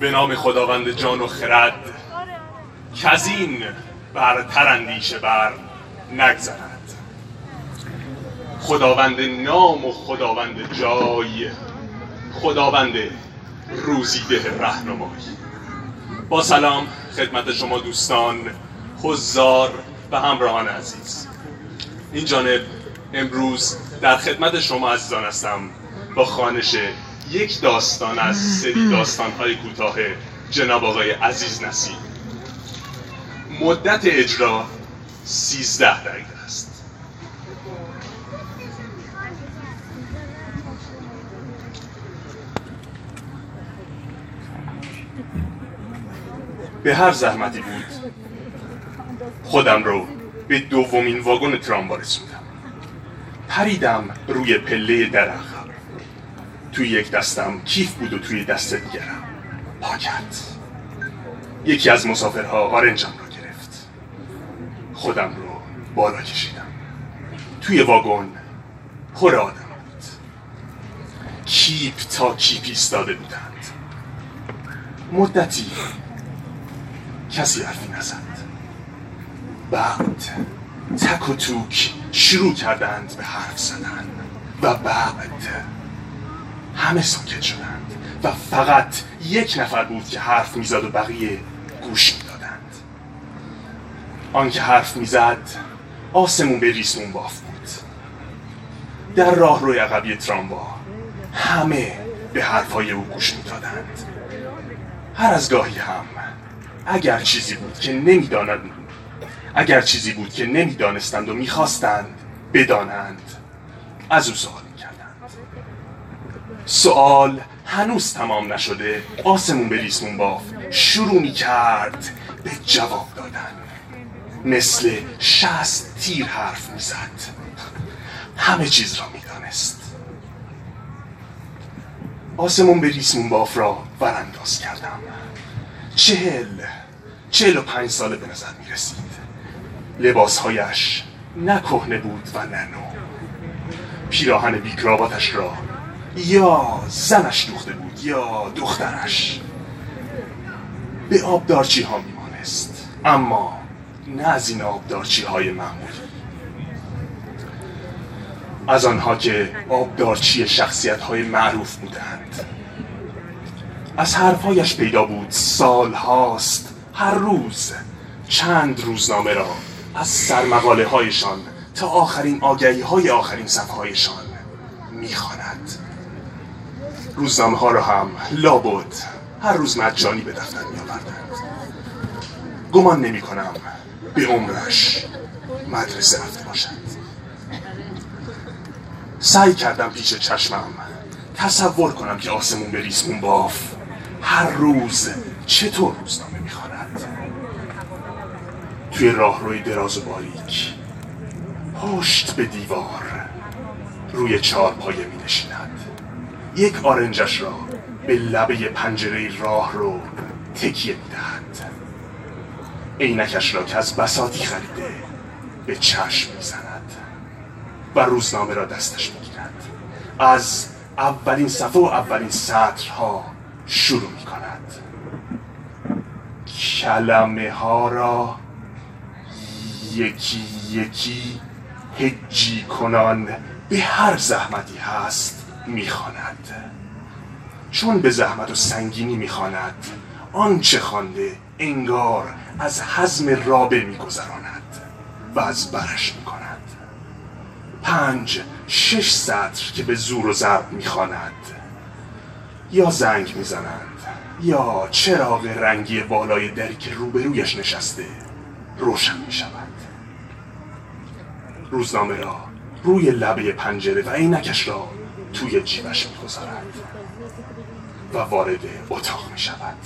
به نام خداوند جان و خرد این برتر اندیشه بر نگذرد. خداوند نام و خداوند جای خداوند روزیده رهنمایی با سلام خدمت شما دوستان حضار و همراهان عزیز. این جانب امروز در خدمت شما عزیزان هستم با خانش یک داستان از سری داستانهای کوتاه جناب آقای عزیز نصیر مدت اجرا سیزده دقیقه است. به هر زحمتی بود خودم رو به دومین واگن تراموا رسوندم. پریدم روی پله درخت. توی یک دستم کیف بود و توی دست دیگرم پاکت. یکی از مسافرها آرنجم رو گرفت. خودم رو بالا کشیدم. توی واگن پر آدم بود. کیپ تا کیپ ایستاده بودند. مدتی کسی حرفی نزد. بعد تک و توک شروع کردند به حرف زدن و بعد همه ساکت شدند و فقط یک نفر بود که حرف می‌زد و بقیه گوش می‌دادند. آنکه حرف می‌زد آسمون به ریسمون باف بود. در راه روی عقبی تراموا همه به حرفهای او گوش می‌دادند. هر از گاهی هم اگر چیزی بود که نمی‌دانند اگر چیزی بود که نمی‌دانستند و می‌خواستند بدانند. از او سوال سوال هنوز تمام نشده. آسمون به ریسمون باف شروع می کرد به جواب دادن. مثل شست تیر حرف می زد همه چیز را می دانست آسمون به ریسمون باف را ورانداز کردم. چهل چهل و پنج ساله به نظر می رسید لباسهایش نه کهنه بود و نه نو پیراهن بیکراباتش را یا زنش دوخته بود یا دخترش. به آبدارچی ها میمانست. اما نه از این آبدارچی های معمولی. از آنها که آبدارچی شخصیت های معروف بودند. از حرفهایش پیدا بود. سال هاست هر روز چند روزنامه را از سرمقاله هایشان تا آخرین آگهی های آخرین صفحه هایشان می‌خواند. روزنامه ها را هم لابد هر روز مجانی به دفتر می آوردند گمان نمی کنم به عمرش مدرسه رفته باشد. سعی کردم پیش چشمم تصور کنم که آسمون به ریسمون باف. هر روز چطور روزنامه توی راه روی دراز و باریک. پشت به دیوار. روی چهار پایه می نشیند یک آرنجش را به لبه پنجره راه رو تکیه می‌دهد. عینکش را که از بساتی خریده به چشم می‌زند و روزنامه را دستش می‌گیرد. از اولین صفحه و اولین سطرها شروع می کند کلمه ها را یکی یکی هجی کنان به هر زحمتی هست می‌خواند. چون به زحمت و سنگینی می‌خواند آنچه خوانده انگار از حزم رابه میگذراند و از برش می‌کند. پنج شش سطر که به زور و ضرب می‌خواند. یا زنگ می‌زنند یا چراغ رنگی بالای دری که روبرویش نشسته روشن می‌شود. روزنامه را روی لبه پنجره و عینکش را توی جیبش می‌گذارد و وارد اتاق می شود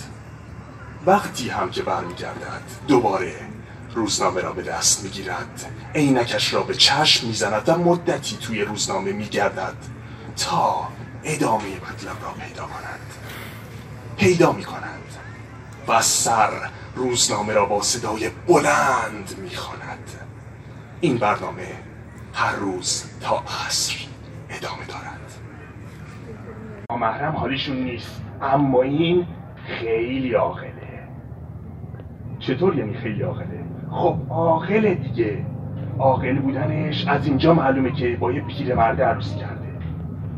وقتی هم که برمیگردد دوباره روزنامه را به دست می‌گیرد عینکش را به چشم می‌زند و مدتی توی روزنامه میگردد تا ادامه مطلب را پیدا کند. پیدا می کند و سر روزنامه را با صدای بلند می‌خواند. این برنامه هر روز تا عصر ادامه دارد. محرم حالیشون نیست اما این خیلی عاقله. چطور یعنی خیلی عاقله؟ خب عاقله دیگه. عاقل بودنش از اینجا معلومه که با یه پیرمرد عروسی کرده.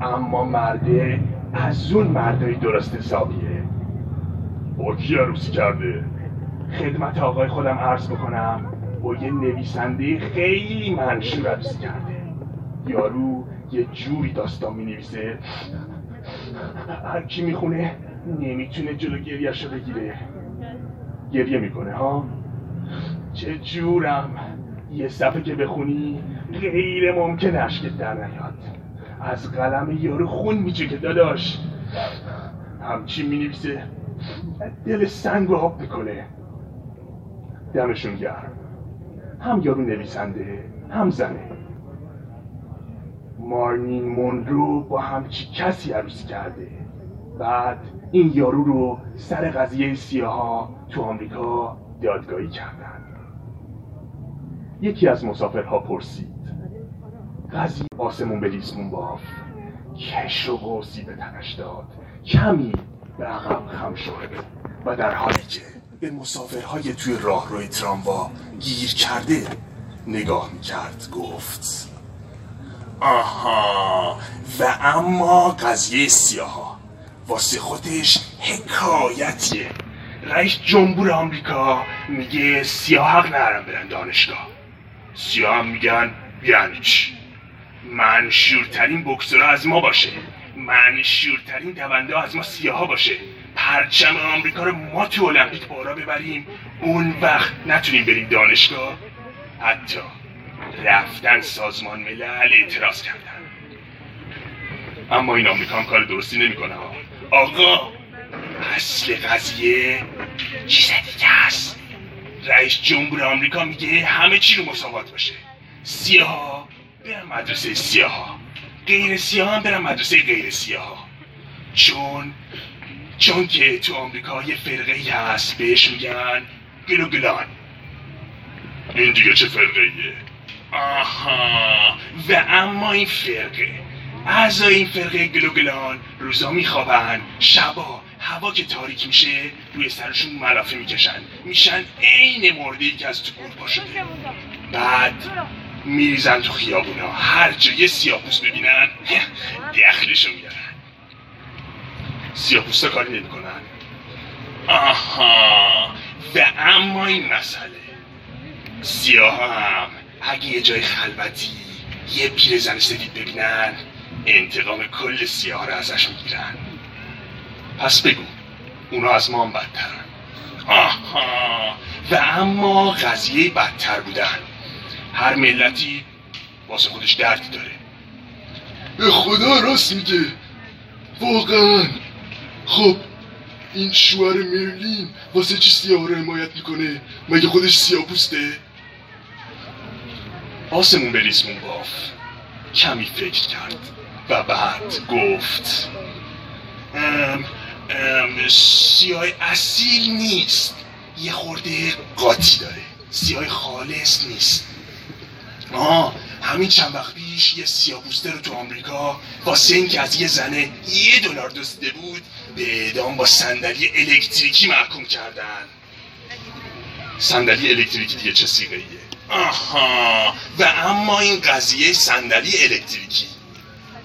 اما مرده از اون مردای درست حسابیه. با کی عروسی کرده؟ خدمت آقای خودم عرض بکنم. با یه نویسنده خیلی منشور عروسی کرده. یارو یه جوری داستان می نویسه هر کی می‌خونه نمی‌تونه جلو گریهشو بگیره. گریه می‌کنه ها؟ چه جورم؟ یه صفحه که بخونی غیر ممکن اشکت در نیاد. از قلم یارو خون میچه که داداش. همچین می‌نویسه. دل سنگ و آب می‌کنه. دمشون گرم. هم یارو نویسنده هم زنه. مارنین مونرو با همچی کسی عروسی کرده. بعد این یارو رو سر قضیه سیاها تو آمریکا دادگاهی کردن. یکی از مسافرها پرسید قضیه آسمون به لیسمون باف. کش و قوسی به تنش داد. کمی به عقب خم شد و در حالی که به مسافرهای توی راهروی تراموا گیر کرده نگاه می‌کرد گفت آها و اما قضیه سیاها. واسه خودش حکایتیه. رئیس جمهور آمریکا میگه سیاه حق نرم برن دانشگاه. سیاه میگن یعنی چی؟ منشورترین بکسورا از ما باشه. منشورترین دونده از ما سیاه باشه. پرچم آمریکا رو ما تو المپیک بارا ببریم. اون وقت نتونیم بریم دانشگاه. حتی رفتن سازمان ملل اعتراض کردن. اما این آمریکا هم کار درستی نمی‌کنه آقا اصل قضیه چیز دیگه هست رئیس جمهور آمریکا میگه همه چی رو مساوات باشه. سیاه برن مدرسه سیاه غیر سیاه هم برن مدرسه غیر سیاه چون چون که تو آمریکا یه فرقه هست بهش میگن گلوگلان این دیگه چه فرقه آها و اما این فرقه اعضای این فرقه گلوگلان روزا میخوابن شبا هوا که تاریک میشه روی سرشون ملافه می‌کشن میشن عین مرده که از تو گور پا شده بعد میریزن تو خیابونا هر جا یه سیاپوس ببینن دخلشو میارن سیاپوستا کاری نمی‌کنن آها و اما این مسئله. سیاه هم اگه یه جای خلوتی یه پیر زن سفید ببینن انتقام کل سیاه رو ازش می‌گیرن. پس بگو اونا از ما هم بدترن. آها و اما قضیه بدتر بودن. هر ملتی واسه خودش دردی داره. به خدا راست میگه. واقعا. خب این شوهر مرلین واسه چی سیاه رو حمایت می‌کنه؟ مگه خودش سیاه پوسته؟ آسمون بریزمون باف. کمی فکر کرد. و بعد گفت ام ام سیاه اصیل نیست. یه خورده قاطی داره. سیاه خالص نیست. آه همین چند وقت پیش یه سیاپوسته رو تو آمریکا واسه اینکه از یه زنه یه دلار دزده بود به اعدام با صندلی الکتریکی محکوم کردن. صندلی الکتریکی دیگه چه سیغه آها. و اما این قضیه صندلی الکتریکی.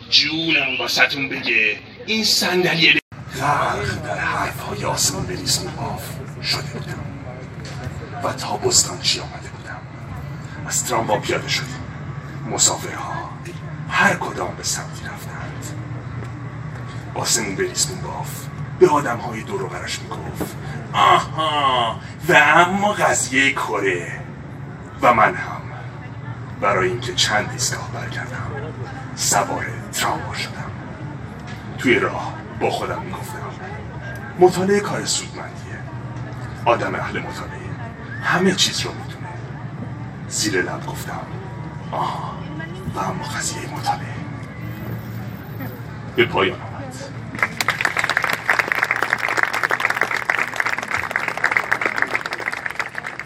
جونم واسهتون بگه. این صندلی غرق در حرف های آسمان بریزم آف شده بودم. و تا بستانچی آمده بودم؟ از تراموا پیاده شدیم. مسافرها. هر کدام به رفتند آسمون بریزمون باف. به آدم های دور و برش می‌گفت آها و اما قضیه کره. و من هم. برای اینکه چند ایستگاه برگردم سوار تراموا شدم. توی راه با خودم می‌گفتم مطالعه کار سودمندیه. آدم اهل مطالعه. همه چیز رو می‌دونه. زیر لب گفتم آه و اما قضیه مطالعه. به پایان.